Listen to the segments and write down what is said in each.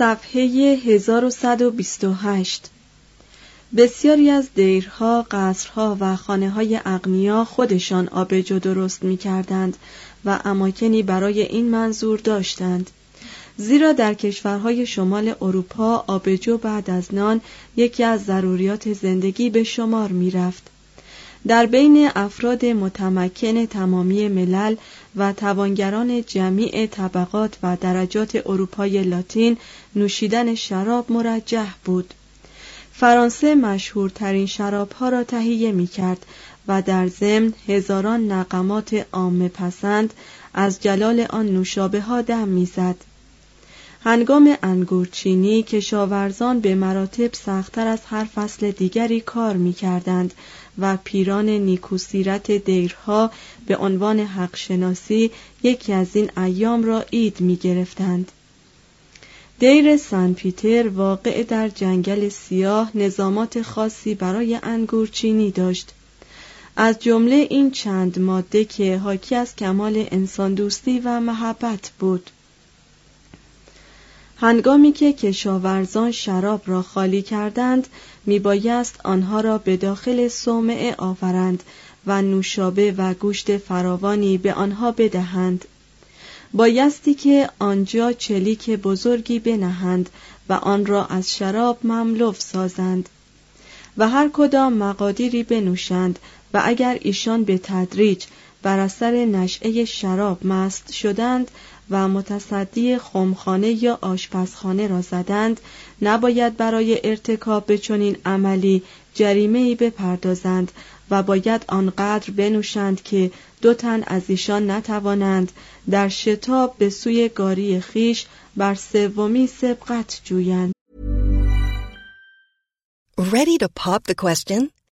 صفحه 1128 بسیاری از دیرها، قصرها و خانه های اغنیا خودشان آبجو درست می کردند و اماکنی برای این منظور داشتند. زیرا در کشورهای شمال اروپا آبجو بعد از نان یکی از ضروریات زندگی به شمار می رفت. در بین افراد متمکن تمامی ملل و توانگران جمیع طبقات و درجات اروپای لاتین نوشیدن شراب مرجح بود فرانسه مشهورترین شرابها را تهیه می کرد و در ضمن هزاران نقمات عامه پسند از جلال آن نوشابه ها دم می‌زد. هنگام انگورچینی کشاورزان به مراتب سختتر از هر فصل دیگری کار می کردند و پیران نیکوسیرت دیرها به عنوان حق شناسی یکی از این ایام را عید می گرفتند. دیر سن پیتر واقع در جنگل سیاه نظامات خاصی برای انگورچینی داشت از جمله این چند ماده که حاکی از کمال انسان دوستی و محبت بود هنگامی که کشاورزان شراب را خالی کردند میبایست آنها را به داخل صومعه آورند و نوشابه و گوشت فراوانی به آنها بدهند. بایستی که آنجا چلیک بزرگی بنهند و آن را از شراب مملو سازند و هر کدام مقادیری بنوشند و اگر ایشان به تدریج بر اثر نشعه شراب مست شدند و متصدی خمخانه یا آشپزخانه را زدند نباید برای ارتکاب به چنین عملی جریمه بپردازند و باید آنقدر بنوشند که دو تن از ایشان نتوانند در شتاب به سوی گاری خیش بر سومی سبقت جویند Ready to pop the question?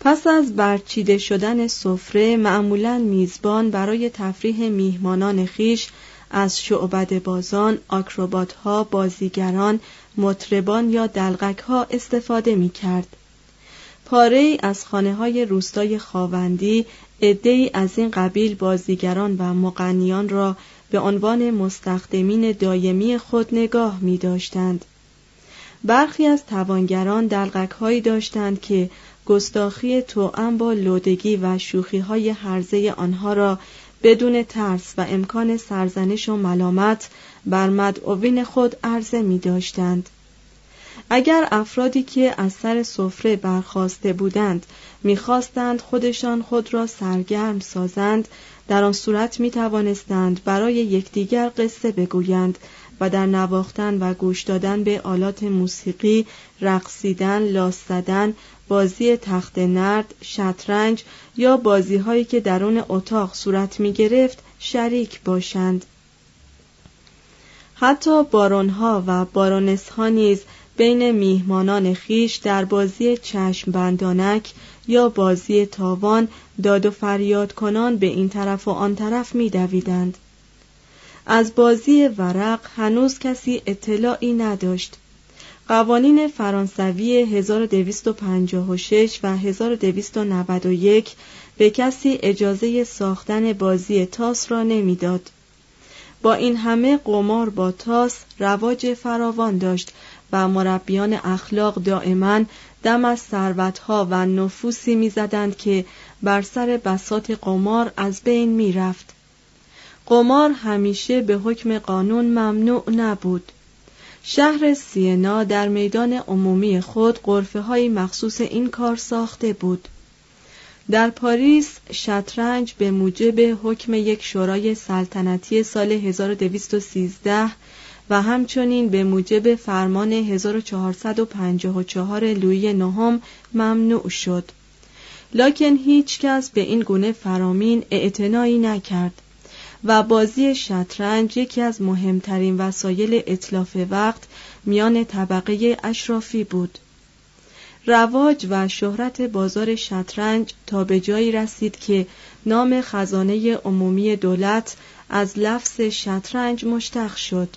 پس از برچیده شدن سفره معمولا میزبان برای تفریح میهمانان خیش از شعبد بازان، آکروبات ها، بازیگران، مطربان یا دلغک ها استفاده می کرد. پاره از خانه های روستای خاوندی ای از این قبیل بازیگران و مقنیان را به عنوان مستخدمین دایمی خود نگاه می داشتند. برخی از توانگران دلغک هایی داشتند که گستاخی توأم با لودگی و شوخی های حرزه آنها را بدون ترس و امکان سرزنش و ملامت بر مدعوین خود عرضه می داشتند. اگر افرادی که از سر سفره برخواسته بودند می‌خواستند خودشان خود را سرگرم سازند در آن صورت می توانستند برای یکدیگر قصه بگویند و در نواختن و گوش دادن به آلات موسیقی رقصیدن لاس زدن بازی تخت نرد شطرنج یا بازی هایی که درون اتاق صورت می گرفت شریک باشند حتی بارونها و بارونس ها نیز بین میهمانان خیش در بازی چشم بندانک یا بازی تاوان داد و فریاد کنان به این طرف و آن طرف می دویدند. از بازی ورق هنوز کسی اطلاعی نداشت قوانین فرانسوی 1256 و 1291 به کسی اجازه ساختن بازی تاس را نمی‌داد. با این همه قمار با تاس رواج فراوان داشت و مربیان اخلاق دائما دم از ثروتها و نفوسی می‌زدند که بر سر بسات قمار از بین می‌رفت. قمار همیشه به حکم قانون ممنوع نبود. شهر سینا در میدان عمومی خود قرفه های مخصوص این کار ساخته بود. در پاریس شطرنج به موجب حکم یک شورای سلطنتی سال 1213 و همچنین به موجب فرمان 1454 لویی نهم ممنوع شد. لکن هیچ کس به این گونه فرامین اعتنایی نکرد. و بازی شطرنج یکی از مهمترین وسایل اطلاف وقت میان طبقه اشرافی بود. رواج و شهرت بازار شطرنج تا به جایی رسید که نام خزانه عمومی دولت از لفظ شطرنج مشتق شد.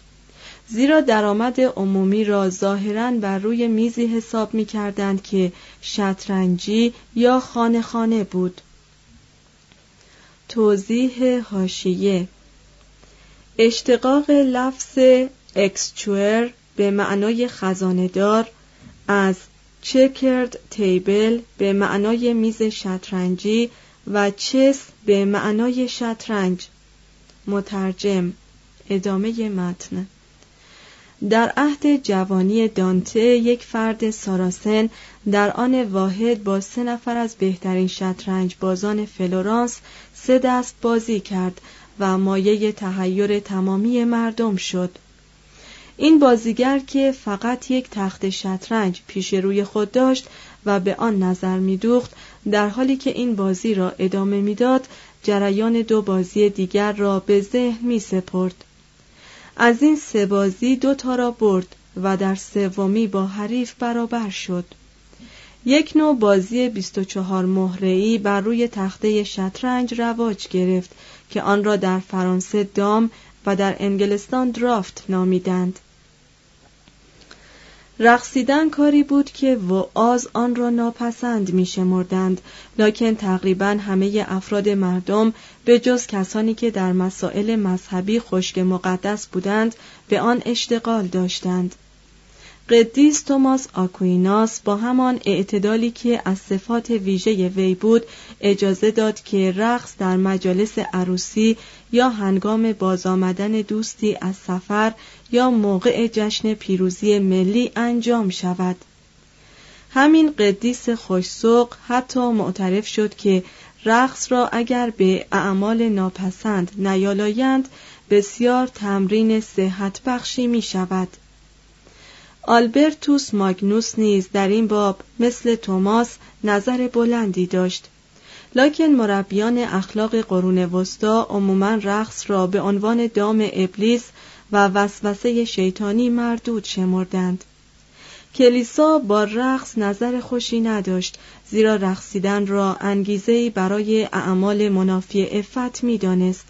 زیرا درآمد عمومی را ظاهرا بر روی میزی حساب می کردند که شطرنجی یا خانه خانه بود. توضیح هاشیه اشتقاق لفظ اکسچوئر به معنای خزاندار از چکرد تیبل به معنای میز شطرنجی و چس به معنای شطرنج. مترجم ادامه متن. در عهد جوانی دانته یک فرد ساراسن در آن واحد با سه نفر از بهترین شطرنج بازان فلورانس سه دست بازی کرد و مایه تهیر تمامی مردم شد این بازیگر که فقط یک تخت شطرنج پیش روی خود داشت و به آن نظر میدوخت در حالی که این بازی را ادامه می‌داد جریان دو بازی دیگر را به ذهن می سپرد. از این سه بازی دو تا را برد و در سومی با حریف برابر شد یک نوع بازی 24 مهره‌ای بر روی تخته شطرنج رواج گرفت که آن را در فرانسه دام و در انگلستان درافت نامیدند. رقصیدن کاری بود که وعاز آن را ناپسند می شمردند لکن تقریبا همه افراد مردم به جز کسانی که در مسائل مذهبی خشک مقدس بودند به آن اشتغال داشتند. قدیس توماس آکویناس با همان اعتدالی که از صفات ویژه وی بود اجازه داد که رقص در مجالس عروسی یا هنگام باز آمدن دوستی از سفر یا موقع جشن پیروزی ملی انجام شود همین قدیس خوشسوق حتی معترف شد که رقص را اگر به اعمال ناپسند نیالایند بسیار تمرین صحت بخشی می شود. آلبرتوس ماگنوس نیز در این باب مثل توماس نظر بلندی داشت. لکن مربیان اخلاق قرون وسطا عموما رقص را به عنوان دام ابلیس و وسوسه شیطانی مردود شمردند. کلیسا با رقص نظر خوشی نداشت زیرا رقصیدن را انگیزهای برای اعمال منافی افت می‌دانست.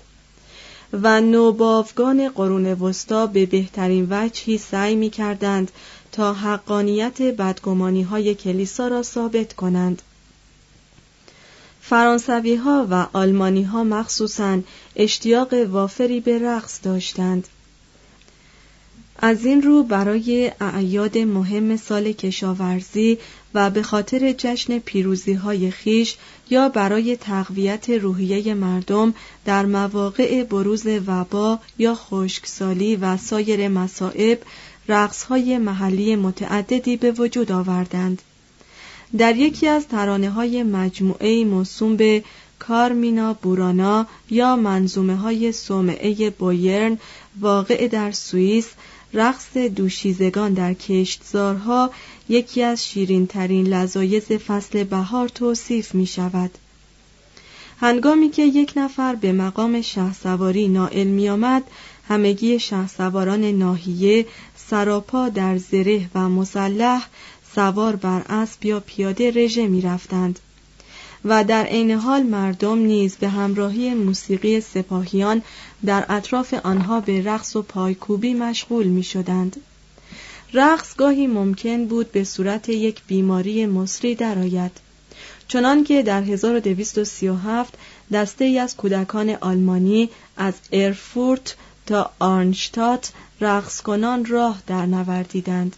و نوباوگان قرون وسطا به بهترین وجهی سعی می کردند تا حقانیت بدگمانی های کلیسا را ثابت کنند. فرانسوی ها و آلمانی ها مخصوصا اشتیاق وافری به رقص داشتند. از این رو برای اعیاد مهم سال کشاورزی و به خاطر جشن پیروزی های خیش یا برای تقویت روحیه مردم در مواقع بروز وبا یا خشکسالی و سایر مصائب رقص های محلی متعددی به وجود آوردند. در یکی از ترانه های مجموعه موسوم به کارمینا بورانا یا منظومه های سومعه بویرن واقع در سوئیس رقص دوشیزگان در کشتزارها یکی از شیرین ترین لذایز فصل بهار توصیف می شود. هنگامی که یک نفر به مقام شهسواری نائل می آمد، همگی شهسواران ناحیه سراپا در زره و مسلح سوار بر اسب یا پیاده رژه می رفتند. و در عین حال مردم نیز به همراهی موسیقی سپاهیان در اطراف آنها به رقص و پایکوبی مشغول می شدند. رقص گاهی ممکن بود به صورت یک بیماری مصری درآید چنان که در 1237 دسته ای از کودکان آلمانی از ارفورت تا آرنشتات رقص کنان راه در نوردیدند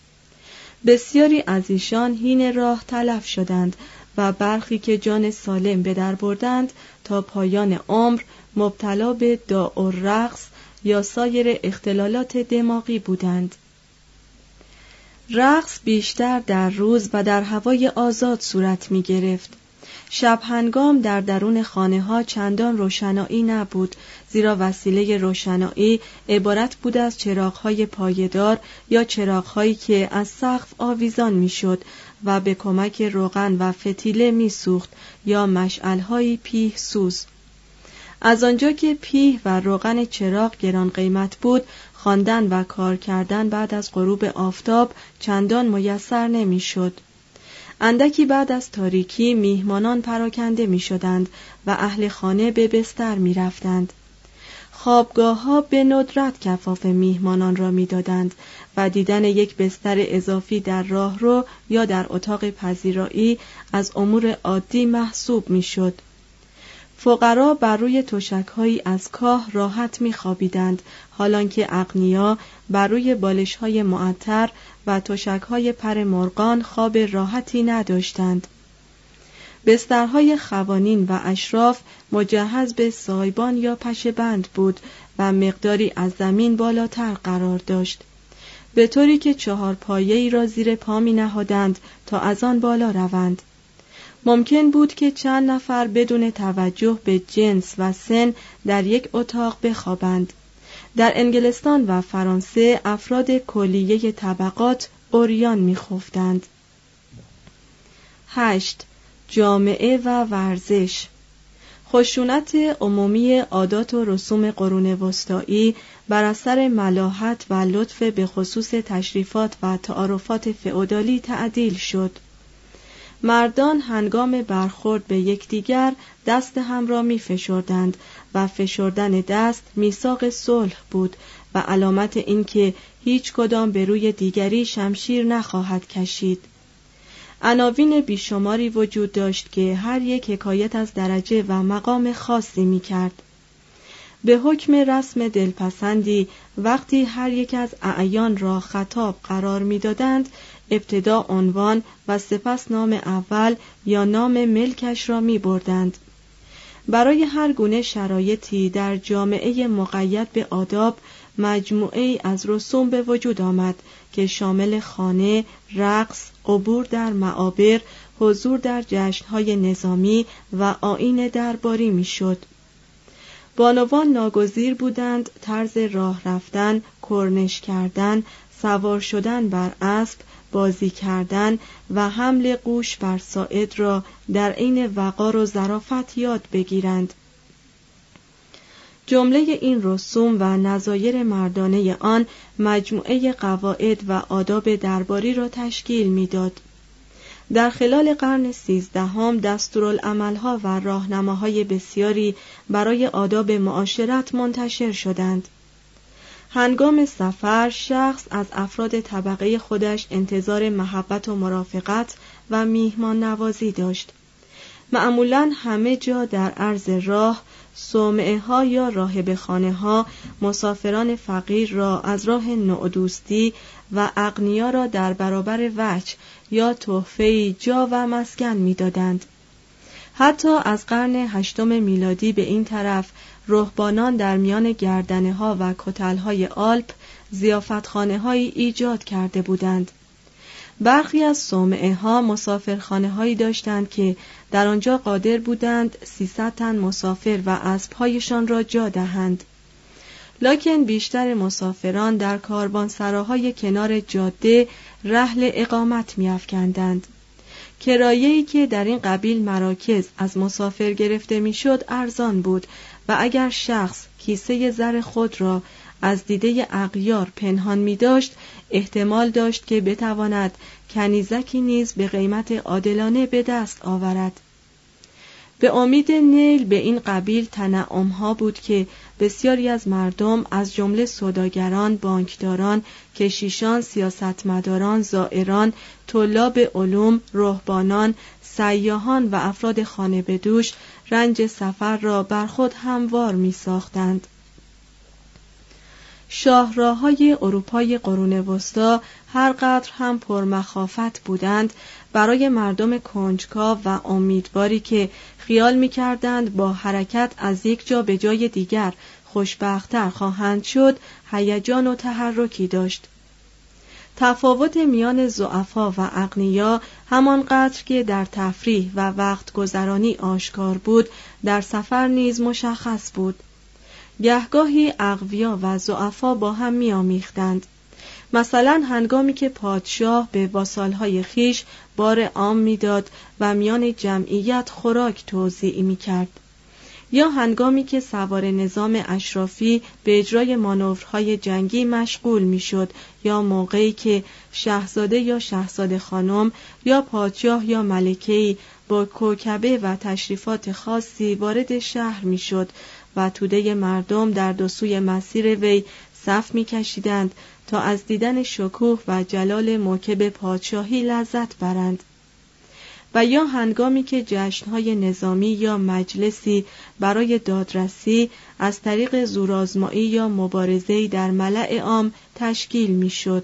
بسیاری از ایشان هین راه تلف شدند و برخی که جان سالم به در بردند تا پایان عمر مبتلا به داع رقص یا سایر اختلالات دماغی بودند. رقص بیشتر در روز و در هوای آزاد صورت می گرفت. شب هنگام در درون خانه ها چندان روشنایی نبود زیرا وسیله روشنایی عبارت بود از چراغهای پایدار یا چراغهایی که از سقف آویزان می‌شد و به کمک روغن و فتیله میسوخت یا مشعلهایی پیه سوز از آنجا که پیه و روغن چراغ گران قیمت بود خواندن و کار کردن بعد از غروب آفتاب چندان میسر نمی‌شد. اندکی بعد از تاریکی میهمانان پراکنده می شدند و اهل خانه به بستر می رفتند. خوابگاه ها به ندرت کفاف میهمانان را می‌دادند و دیدن یک بستر اضافی در راهرو یا در اتاق پذیرایی از امور عادی محسوب می‌شد. فقرا بر روی تشکهایی از کاه راحت میخوابیدند حالانکه اغنیا بر روی بالش های معطر و تشکهای پر مرغان خواب راحتی نداشتند بسترهای خوانین و اشراف مجهز به سایبان یا پشه بند بود و مقداری از زمین بالاتر قرار داشت به طوری که چهار پایه ای را زیر پا می نهادند تا از آن بالا روند. ممکن بود که چند نفر بدون توجه به جنس و سن در یک اتاق بخوابند. در انگلستان و فرانسه افراد کلیه طبقات اوریان میخفتند. هشت جامعه و ورزش. خشونت عمومی عادات و رسوم قرون وسطایی بر اثر ملاحت و لطف به خصوص تشریفات و تعارفات فئودالی تعدیل شد مردان هنگام برخورد به یکدیگر دست هم را می فشردند و فشردن دست میثاق صلح بود و علامت اینکه هیچ کدام به روی دیگری شمشیر نخواهد کشید عناوین بیشماری وجود داشت که هر یک حکایت از درجه و مقام خاصی می کرد. به حکم رسم دلپسندی وقتی هر یک از اعیان را خطاب قرار می‌دادند ابتدا عنوان و سپس نام اول یا نام ملکش را می بردند. برای هر گونه شرایطی در جامعه مقید به آداب مجموعه ای از رسوم به وجود آمد که شامل خانه، رقص، عبور در معابر، حضور در جشنهای نظامی و آین درباری می‌شد. بانوان ناگزیر بودند طرز راه رفتن، کرنش کردن، سوار شدن بر اسب، بازی کردن و حمل گوش بر ساعد را در عین وقار و ظرافت یاد بگیرند جمله این رسوم و نظایر مردانه آن مجموعه قواعد و آداب درباری را تشکیل می‌داد. در خلال قرن سیزدهم دستورالعملها و راهنماهای بسیاری برای آداب معاشرت منتشر شدند. هنگام سفر شخص از افراد طبقه خودش انتظار محبت و مرافقت و میهمان نوازی داشت. معمولا همه جا در عرض راه صومعه ها یا راهب خانه ها مسافران فقیر را از راه نعدوستی و اغنیا را در برابر وجه یا تحفه جا و مسکن می‌دادند. حتی از قرن هشتم میلادی به این طرف رهبانان در میان گردنه ها و کتل های آلپ زیافتخانه هایی ایجاد کرده بودند. برخی از صومعه ها مسافرخانه هایی داشتند که در آنجا قادر بودند 300 تن مسافر و اسبهایشان را جا دهند. لکن بیشتر مسافران در کاروانسراهای کنار جاده رحل اقامت میافکندند. کرایه‌ای که در این قبیل مراکز از مسافر گرفته می‌شد ارزان بود و اگر شخص کیسه زر خود را از دیده اغیار پنهان می داشت احتمال داشت که بتواند کنیزکی نیز به قیمت عادلانه به دست آورد به امید نیل به این قبیل تنعمها بود که بسیاری از مردم از جمله سوداگران، بانکداران، کشیشان، سیاستمداران، زائران، طلاب علوم، رهبانان، سیاهان و افراد خانه به دوش رنج سفر را بر خود هموار می ساختند. شاهراهای اروپای قرون وسطا هر قدر هم پرمخافت بودند برای مردم کنجکاو و امیدواری که خیال می کردند با حرکت از یک جا به جای دیگر خوشبختتر خواهند شد هیجان و تحرکی داشت. تفاوت میان زعفا و اغنیا همانقدر که در تفریح و وقت گذرانی آشکار بود در سفر نیز مشخص بود. گهگاهی اقویا و زعفا با هم میآمیختند مثلا هنگامی که پادشاه به واسالهای خیش بار عام می‌داد و میان جمعیت خوراک توضیع می کرد. یا هنگامی که سوار نظام اشرافی به اجرای مانورهای جنگی مشغول می‌شد یا موقعی که شاهزاده یا شاهزاده خانم یا پادشاه یا ملکه‌ای با کوکبه و تشریفات خاصی وارد شهر می‌شد و توده مردم در دو سوی مسیر وی صف میکشیدند تا از دیدن شکوه و جلال موکب پادشاهی لذت برند و یا هنگامی که جشنهای نظامی یا مجلسی برای دادرسی از طریق زورآزمایی یا مبارزه‌ای در ملع عام تشکیل می‌شد.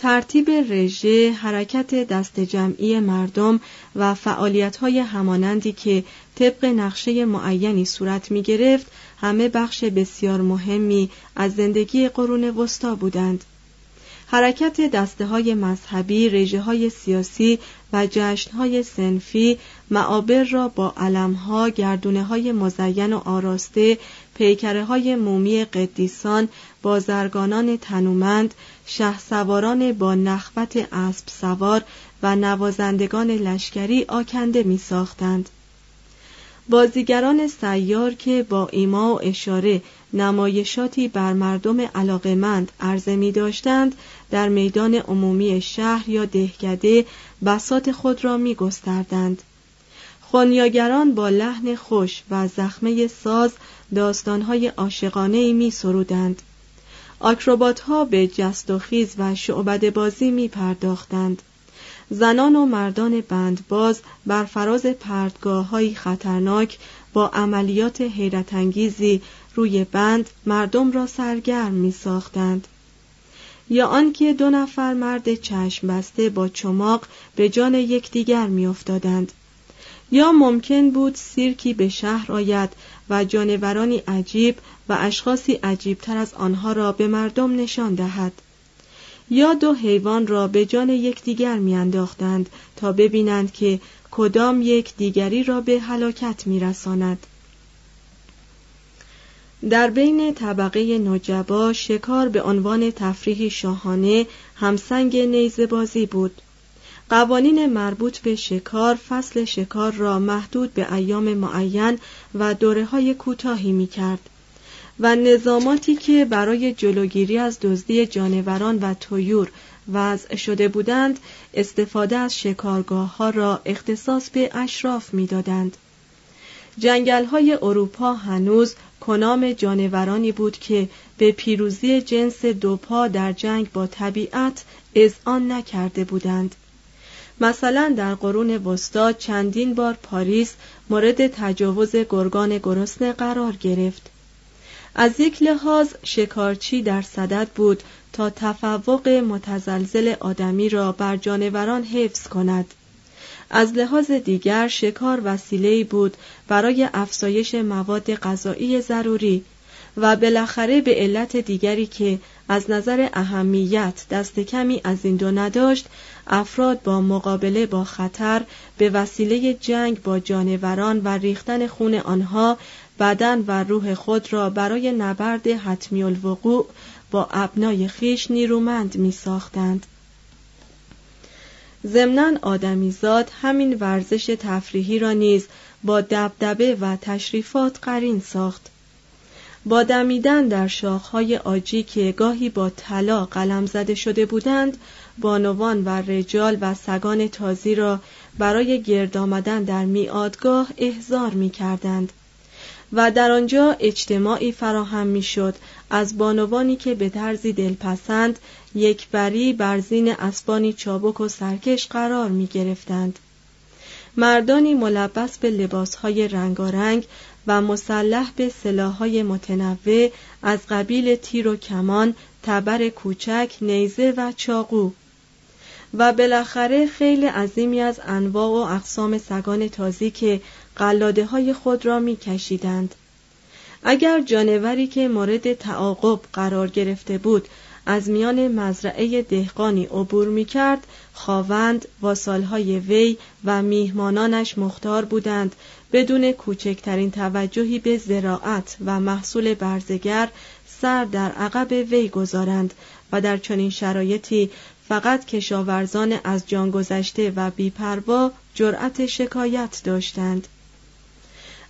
ترتیب رژه، حرکت دست جمعی مردم و فعالیت‌های همانندی که طبق نقشه معینی صورت می گرفت همه بخش بسیار مهمی از زندگی قرون وسطا بودند. حرکت دسته های مذهبی، رژه های سیاسی و جشن های سنفی معابر را با علمها، گردونه های مزین و آراسته، پیکره های مومی قدیسان، بازرگانان تنومند، شه سواران با نخوت اسب سوار و نوازندگان لشکری آکنده می ساختند. بازیگران سیار که با ایما و اشاره نمایشاتی بر مردم علاقمند عرضه می داشتند در میدان عمومی شهر یا دهکده بسات خود را می گستردند. خونیاگران با لحن خوش و زخمه ساز داستانهای عاشقانه می سرودند. آکروبات ها به جست و خیز و شعبد بازی می پرداختند. زنان و مردان بندباز بر فراز پردگاه های خطرناک با عملیات حیرت انگیزی روی بند مردم را سرگرم می ساختند. یا آنکه دو نفر مرد چشم بسته با چماق به جان یکدیگر میافتادند یا ممکن بود سیرکی به شهر آید و جانورانی عجیب و اشخاصی عجیبتر از آنها را به مردم نشان دهد. یا دو حیوان را به جان یکدیگر میانداختند تا ببینند که کدام یک دیگری را به هلاکت میرساند. در بین طبقه نجبا شکار به عنوان تفریحی شاهانه همسنگ نیزبازی بود. قوانین مربوط به شکار فصل شکار را محدود به ایام معین و دوره های کوتاهی می کرد و نظاماتی که برای جلوگیری از دزدی جانوران و تویور وضع شده بودند استفاده از شکارگاه ها را اختصاص به اشراف می‌دادند. جنگل های اروپا هنوز کنام جانورانی بود که به پیروزی جنس دوپا در جنگ با طبیعت آن نکرده بودند. مثلا در قرون وسطا چندین بار پاریس مورد تجاوز گرگان گرسنه قرار گرفت. از یک لحاظ شکارچی در صدد بود تا تفوق متزلزل آدمی را بر جانوران حفظ کند. از لحاظ دیگر شکار وسیله‌ای بود برای افزایش مواد غذایی ضروری و بالاخره به علت دیگری که از نظر اهمیت دست کمی از این دو نداشت افراد با مقابله با خطر به وسیله جنگ با جانوران و ریختن خون آنها بدن و روح خود را برای نبرد حتمی الوقوع با ابنای خیش نیرومند می ساختند. ضمنا آدمیزاد همین ورزش تفریحی را نیز با دبدبه و تشریفات قرین ساخت با دمیدن در شاخهای آجی که گاهی با طلا قلم زده شده بودند بانوان و رجال و سگان تازی را برای گرد آمدن در میادگاه احضار می کردند و در آنجا اجتماعی فراهم می‌شد از بانوانی که به طرزی دلپسند یک بری بر زین اسبانی چابک و سرکش قرار می گرفتند. مردانی ملبس به لباسهای رنگارنگ و مسلح به سلاحهای متنوع از قبیل تیر و کمان، تبر کوچک، نیزه و چاقو و بالاخره خیلی عظیمی از انواع و اقسام سگان تازی که قلاده های خود را می کشیدند. اگر جانوری که مورد تعاقب قرار گرفته بود از میان مزرعه دهقانی عبور می کرد خواوند سالهای وی و میهمانانش مختار بودند بدون کوچکترین توجهی به زراعت و محصول برزگر سر در عقب وی گذارند و در چنین شرایطی فقط کشاورزان از جان گذشته و بیپروا جرأت شکایت داشتند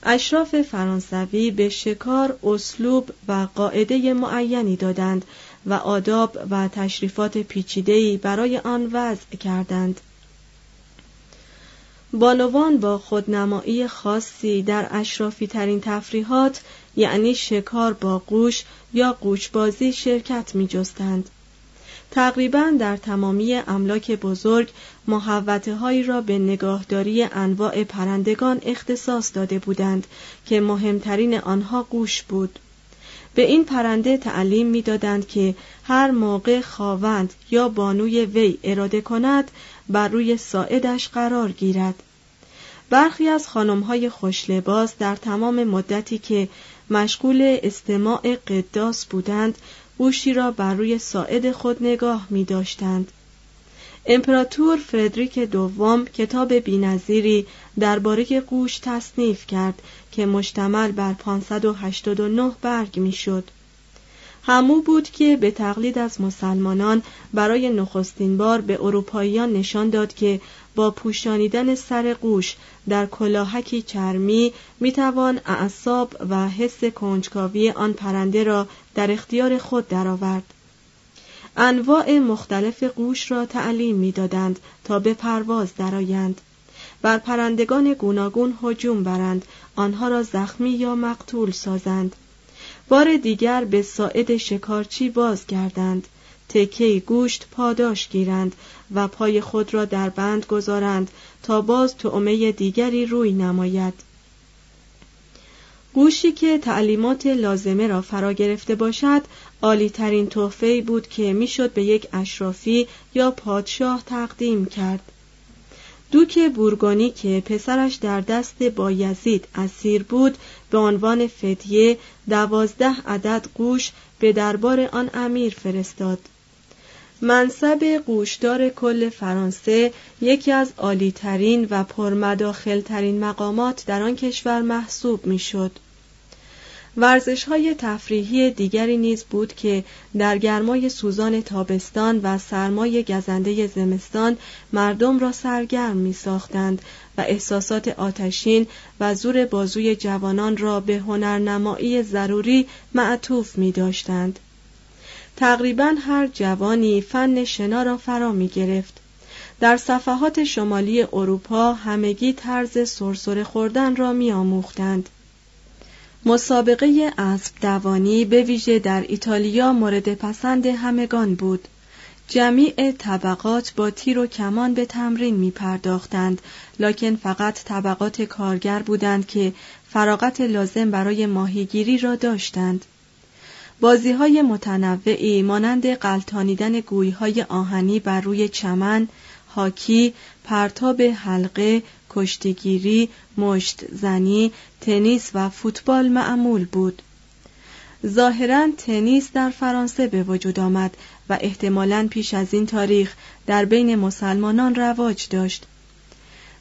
اشراف فرانسوی به شکار اسلوب و قاعده معینی دادند و آداب و تشریفات پیچیده‌ای برای آن وضع کردند بانوان با خودنمایی خاصی در اشرافی ترین تفریحات یعنی شکار با قوش یا قوچبازی شرکت می جستند. تقریبا در تمامی املاک بزرگ محوته را به نگاهداری انواع پرندگان اختصاص داده بودند که مهمترین آنها گوش بود. به این پرنده تعلیم می‌دادند که هر موقع خواوند یا بانوی وی اراده کند بر روی ساعدش قرار گیرد. برخی از خانمهای خوشلباس در تمام مدتی که مشغول استماع قداس بودند گوشی را بر روی ساعد خود نگاه می داشتند. امپراتور فردریک دوم کتاب بینظیری درباره گوش تصنیف کرد که مشتمل بر 589 برگ می‌شد. همو بود که به تقلید از مسلمانان برای نخستین بار به اروپاییان نشان داد که با پوشانیدن سر گوش در کلاهکی چرمی می‌توان اعصاب و حس کنجکاوی آن پرنده را در اختیار خود درآورد. انواع مختلف گوش را تعلیم می‌دادند تا به پرواز درآیند. بر پرندگان گوناگون هجوم برند آنها را زخمی یا مقتول سازند بار دیگر به ساعد شکارچی بازگردند تکه گوشت پاداش گیرند و پای خود را در بند گذارند تا باز تعمه دیگری روی نماید. گوشی که تعلیمات لازمه را فرا گرفته باشد عالی ترین تحفه بود که می‌شد به یک اشرافی یا پادشاه تقدیم کرد. دوک بورگونی که پسرش در دست بایزید اسیر بود به عنوان فدیه دوازده عدد گوش به دربار آن امیر فرستاد منصب گوشدار کل فرانسه یکی از عالیترین و پرمداخلترین مقامات در آن کشور محسوب می‌شد. ورزش های تفریحی دیگری نیز بود که در گرمای سوزان تابستان و سرمای گزنده زمستان مردم را سرگرم می ساختند و احساسات آتشین و زور بازوی جوانان را به هنرنمایی ضروری معطوف می داشتند. تقریبا هر جوانی فن شنا را فرا می گرفت. در صفحات شمالی اروپا همگی طرز سرسره خوردن را می آموختند. مسابقه اسب دوانی به ویژه در ایتالیا مورد پسند همگان بود. جمیع طبقات با تیر و کمان به تمرین می پرداختند لکن فقط طبقات کارگر بودند که فراغت لازم برای ماهیگیری را داشتند. بازی های متنوعی مانند قلتانیدن گویهای های آهنی بر روی چمن، هاکی، پرتاب حلقه، کشتیگیری، مشت زنی، تنیس و فوتبال معمول بود. ظاهرا تنیس در فرانسه به وجود آمد و احتمالا پیش از این تاریخ در بین مسلمانان رواج داشت.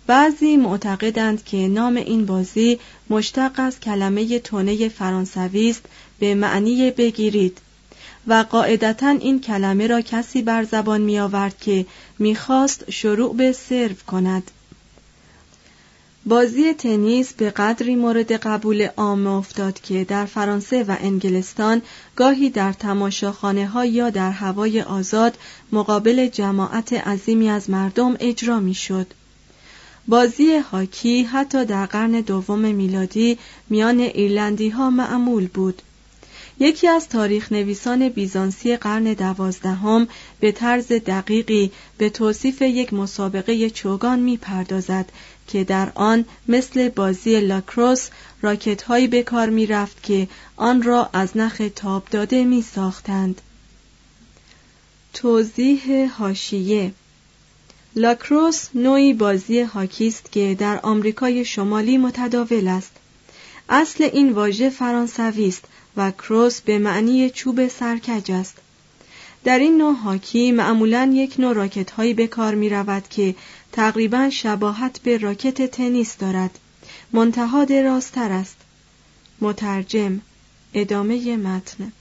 بعضی معتقدند که نام این بازی مشتق از کلمه تونه فرانسوی است به معنی بگیرید و قاعدتا این کلمه را کسی بر زبان می آورد که می‌خواست شروع به سرو کند بازی تنیس به قدری مورد قبول عام افتاد که در فرانسه و انگلستان گاهی در تماشاخانه ها یا در هوای آزاد مقابل جماعت عظیمی از مردم اجرا می شد. بازی هاکی حتی در قرن دوم میلادی میان ایرلندی ها معمول بود. یکی از تاریخ نویسان بیزانسی قرن دوازدهم به طرز دقیقی به توصیف یک مسابقه چوگان می پردازد که در آن مثل بازی لاکروس راکت هایی به کار می رفت که آن را از نخ تاب داده می ساختند. توضیح هاشیه لاکروس نوعی بازی هاکی است که در آمریکای شمالی متداول است. اصل این واژه فرانسوی است و کروس به معنی چوب سرکج است. در این نوع هاکی معمولا یک نوع راکت هایی به کار می رود که تقریبا شباهت به راکت تنیس دارد. منتها راستر است. مترجم ادامه متن.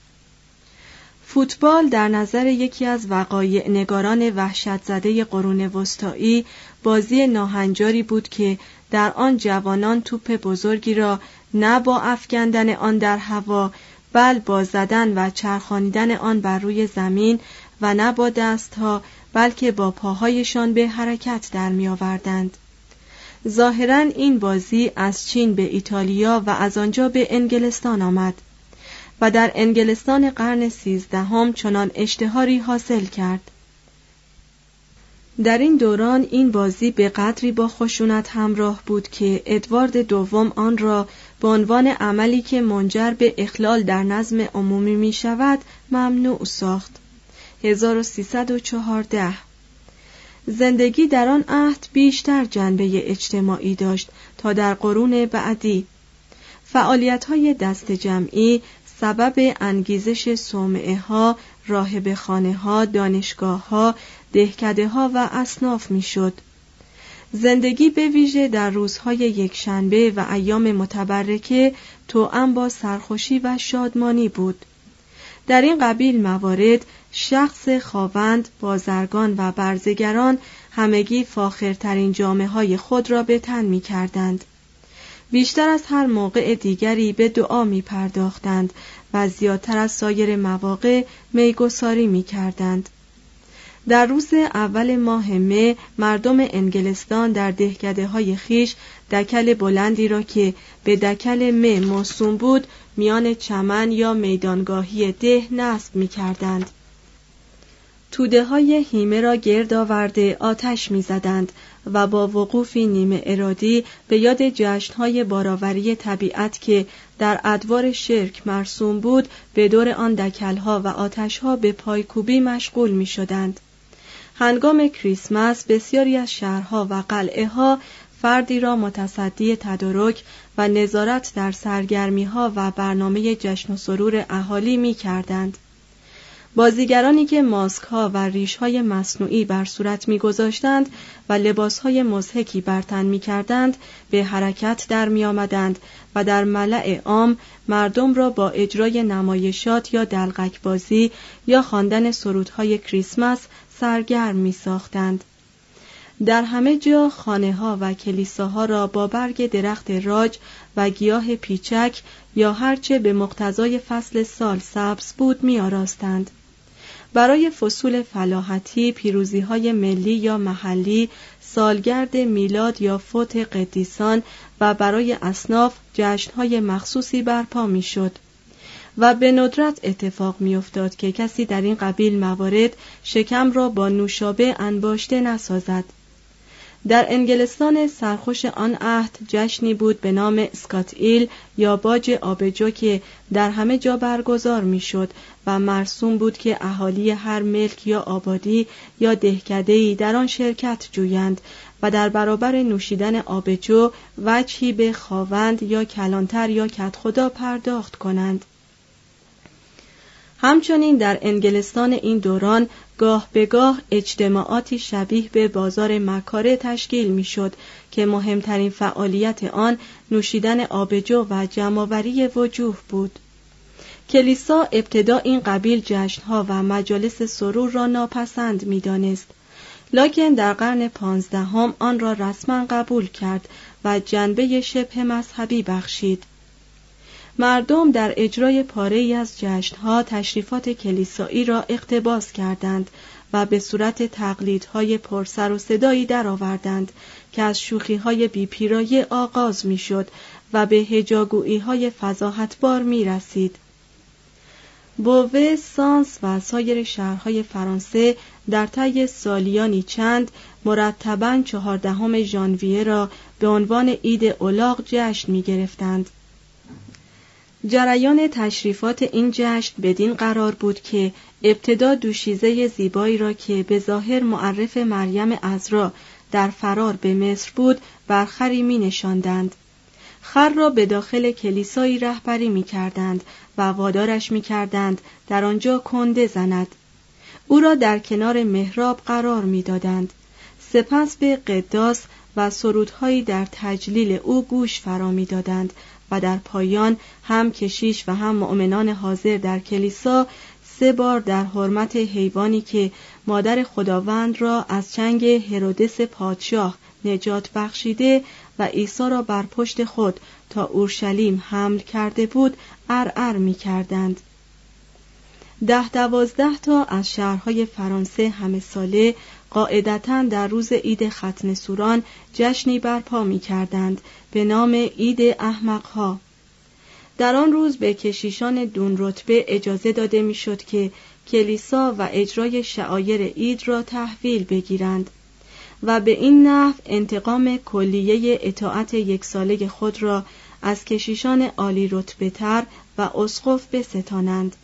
فوتبال در نظر یکی از وقایع نگاران وحشت زده قرون وسطایی بازی ناهنجاری بود که در آن جوانان توپ بزرگی را نه با افکندن آن در هوا بل با زدن و چرخانیدن آن بر روی زمین و نه با دستها بلکه با پاهایشان به حرکت در می آوردند. ظاهرا این بازی از چین به ایتالیا و از آنجا به انگلستان آمد و در انگلستان قرن سیزدهم چنان اشتهاری حاصل کرد در این دوران این بازی به قدری با خشونت همراه بود که ادوارد دوم آن را به عنوان عملی که منجر به اخلال در نظم عمومی می شود ممنوع ساخت 1314 زندگی در آن عهد بیشتر جنبه اجتماعی داشت تا در قرون بعدی فعالیت های دست جمعی سبب انگیزش صومعه ها، راهب خانه ها، دانشگاه ها، دهکده ها و اصناف می‌شد. زندگی به ویژه در روزهای یکشنبه و ایام متبرکه توأم با سرخوشی و شادمانی بود. در این قبیل موارد شخص خواوند، بازرگان و برزگران همگی فاخرترین جامعه های خود را به تن می کردند. بیشتر از هر موقع دیگری به دعا می پرداختند و زیادتر از سایر مواقع میگساری می کردند. در روز اول ماه مه مردم انگلستان در دهکده های خیش دکل بلندی را که به دکل مه موسوم بود میان چمن یا میدانگاهی ده نصب می کردند. توده های هیمه را گرد آورده آتش می زدند و با وقوفی نیمه ارادی به یاد جشنهای باراوری طبیعت که در ادوار شرک مرسوم بود به دور آن دکلها و آتشها به پایکوبی مشغول می شدند. هنگام کریسمس بسیاری از شهرها و قلعه ها فردی را متصدی تدارک و نظارت در سرگرمی ها و برنامه جشن و سرور اهالی می کردند. بازیگرانی که ماسک ها و ریش های مصنوعی بر صورت میگذاشتند و لباس های مزهکی بر تن می کردند به حرکت در می آمدند و در ملع عام مردم را با اجرای نمایشات یا دلغک بازی یا خواندن سرودهای کریسمس سرگرم می ساختند. در همه جا خانه ها و کلیساها را با برگ درخت راج و گیاه پیچک یا هرچه به مقتضای فصل سال سبز بود می آراستند. برای فصول فلاحتی پیروزی های ملی یا محلی سالگرد میلاد یا فوت قدیسان و برای اصناف های مخصوصی برپا می‌شد. و به ندرت اتفاق میافتاد که کسی در این قبیل موارد شکم را با نوشابه انباشته نسازد. در انگلستان سرخوش آن عهد جشنی بود به نام سکات ایل یا باج آبجو که در همه جا برگزار می‌شد و مرسوم بود که اهالی هر ملک یا آبادی یا دهکده‌ای در آن شرکت جویند و در برابر نوشیدن آبجو وجهی به خواوند یا کلانتر یا کتخدا پرداخت کنند. همچنین در انگلستان این دوران گاه به گاه اجتماعاتی شبیه به بازار مکاره تشکیل می‌شد که مهمترین فعالیت آن نوشیدن آبجو و جمعآوری وجوه بود. کلیسا ابتدا این قبیل جشنها و مجالس سرور را ناپسند می‌دانست. لاکن در قرن پانزدهم آن را رسما قبول کرد و جنبه شبه مذهبی بخشید. مردم در اجرای پاره ای از جشنها تشریفات کلیسایی را اقتباس کردند و به صورت تقلیدهای پرسر و صدایی درآوردند که از شوخیهای بیپیرایه آغاز می‌شد و به هجاگویی های فضاحتبار می رسید. بوه، سانس و سایر شهرهای فرانسه در طی سالیانی چند مرتبا چهاردهم ژانویه را به عنوان عید اولاغ جشن می گرفتند. جریان تشریفات این جشن بدین قرار بود که ابتدا دوشیزه زیبایی را که به ظاهر معرف مریم ازرا در فرار به مصر بود برخری می نشاندند. خر را به داخل کلیسایی رهبری می کردند و وادارش می کردند در آنجا کنده زند او را در کنار محراب قرار می دادند. سپس به قداس و سرودهایی در تجلیل او گوش فرا می دادند و در پایان هم کشیش و هم مؤمنان حاضر در کلیسا سه بار در حرمت حیوانی که مادر خداوند را از چنگ هرودس پادشاه نجات بخشیده و عیسی را بر پشت خود تا اورشلیم حمل کرده بود ارعر می کردند. ده دوازده تا از شهرهای فرانسه همه ساله قاعدتا در روز عید ختم سوران جشنی برپا می کردند به نام عید احمقها. در آن روز به کشیشان دون رتبه اجازه داده می‌شد که کلیسا و اجرای شعایر عید را تحویل بگیرند و به این نحو انتقام کلیه اطاعت یک ساله خود را از کشیشان عالی رتبه تر و اسقف بستانند.